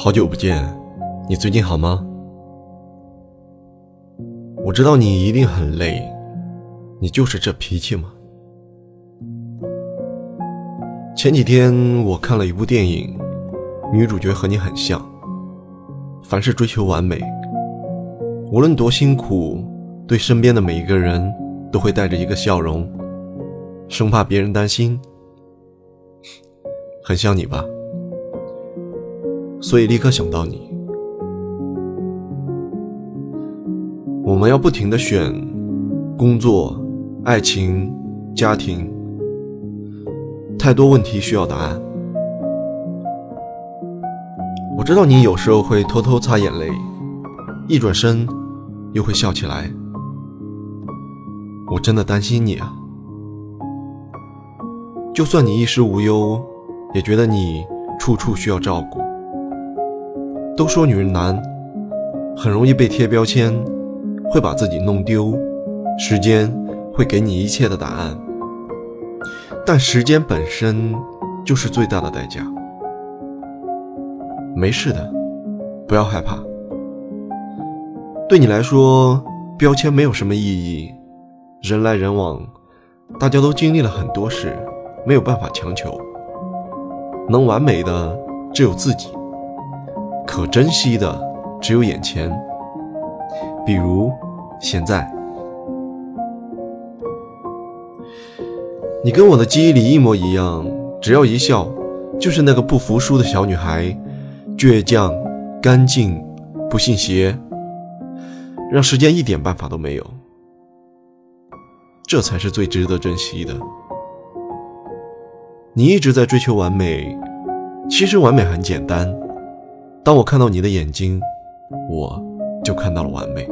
好久不见，你最近好吗？我知道你一定很累，你就是这脾气吗？前几天我看了一部电影，女主角和你很像，凡事追求完美，无论多辛苦，对身边的每一个人都会带着一个笑容，生怕别人担心，很像你吧？所以立刻想到你。我们要不停的选工作、爱情、家庭，太多问题需要答案。我知道你有时候会偷偷擦眼泪，一转身又会笑起来。我真的担心你啊！就算你衣食无忧，也觉得你处处需要照顾。都说女人难，很容易被贴标签，会把自己弄丢。时间会给你一切的答案，但时间本身就是最大的代价。没事的，不要害怕。对你来说，标签没有什么意义。人来人往，大家都经历了很多事，没有办法强求。能完美的只有自己。可珍惜的只有眼前，比如现在，你跟我的记忆里一模一样，只要一笑，就是那个不服输的小女孩，倔强、干净、不信邪，让时间一点办法都没有，这才是最值得珍惜的。你一直在追求完美，其实完美很简单。当我看到你的眼睛，我就看到了完美。